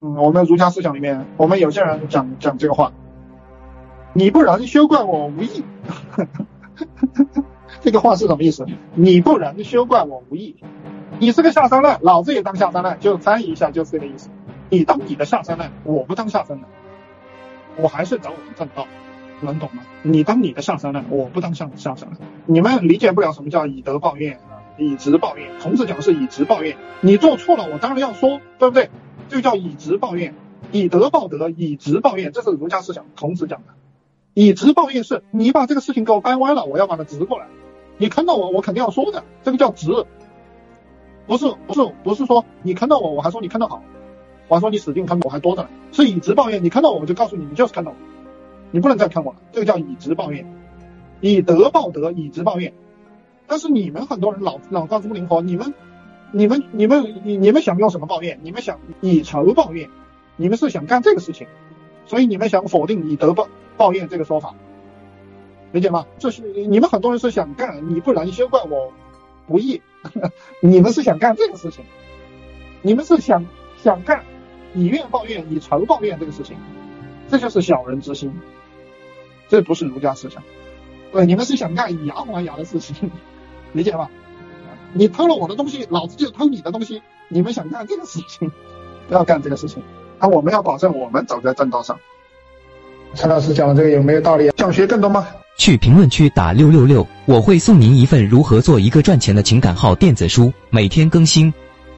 嗯，我们儒家思想里面，我们有些人讲讲这个话，你不仁，休怪我无义。这个话是什么意思？你不仁，休怪我无义。你是个下三滥，老子也当下三滥，就翻译一下就是这个意思。你当你的下三滥，我不当下三滥，我还是走我的正道，能懂吗？你当你的下三滥，我不当下下三滥。你们理解不了什么叫以德报怨啊，以直报怨。孔子讲的是以直报怨，你做错了，我当然要说，对不对？就叫以直报怨，以德报德，以直报怨，这是儒家思想。孔子讲的，以直报怨是你把这个事情给我掰弯了，我要把它直过来。你坑到我，我肯定要说的，这个叫直，不是不是不是说你坑到我，我还说你坑得好，我还说你死定坑我还多着呢。是以直报怨，你坑到我，我就告诉你，你就是坑到我，你不能再坑我了。这个叫以直报怨，以德报德，以直报怨。但是你们很多人脑脑瓜子不灵活，你们。你们你们你你们想用什么抱怨？你们想以仇报怨，你们是想干这个事情，所以你们想否定以德报报怨这个说法，理解吗？这是你们很多人是想干，你不能休怪我不义，你们是想干这个事情，你们是想想干以怨报怨、以仇报怨这个事情，这就是小人之心，这不是儒家思想。对，你们是想干以牙还牙的事情，理解吗？你偷了我的东西，老子就偷你的东西。你们想干这个事情，不要干这个事情。那我们要保证我们走在正道上。陈老师讲的这个有没有道理啊？想学更多吗？去评论区打六六六，我会送您一份如何做一个赚钱的情感号电子书，每天更新。